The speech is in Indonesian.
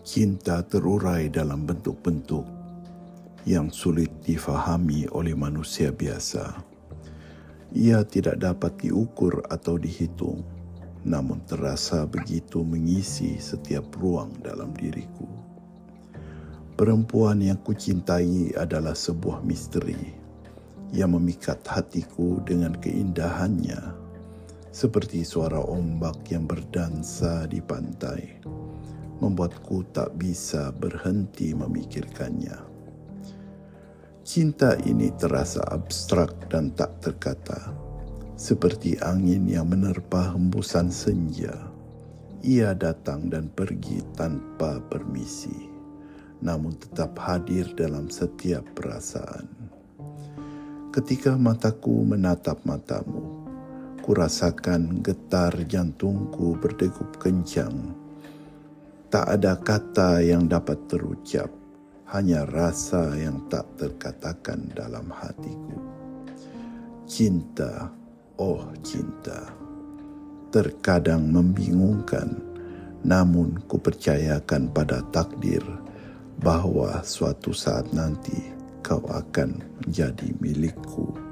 Cinta terurai dalam bentuk-bentuk yang sulit difahami oleh manusia biasa. Ia tidak dapat diukur atau dihitung, namun terasa begitu mengisi setiap ruang dalam diriku. Perempuan yang kucintai adalah sebuah misteri yang memikat hatiku dengan keindahannya, seperti suara ombak yang berdansa di pantai membuatku tak bisa berhenti memikirkannya. Cinta ini terasa abstrak dan tak terkata, seperti angin yang menerpa hembusan senja. Ia datang dan pergi tanpa permisi, namun tetap hadir dalam setiap perasaan. Ketika mataku menatap matamu, kurasakan getar jantungku berdegup kencang Tak ada kata yang dapat terucap, hanya rasa yang tak terkatakan dalam hatiku. Cinta, oh cinta, terkadang membingungkan, namun kupercayakan pada takdir bahwa suatu saat nanti kau akan menjadi milikku.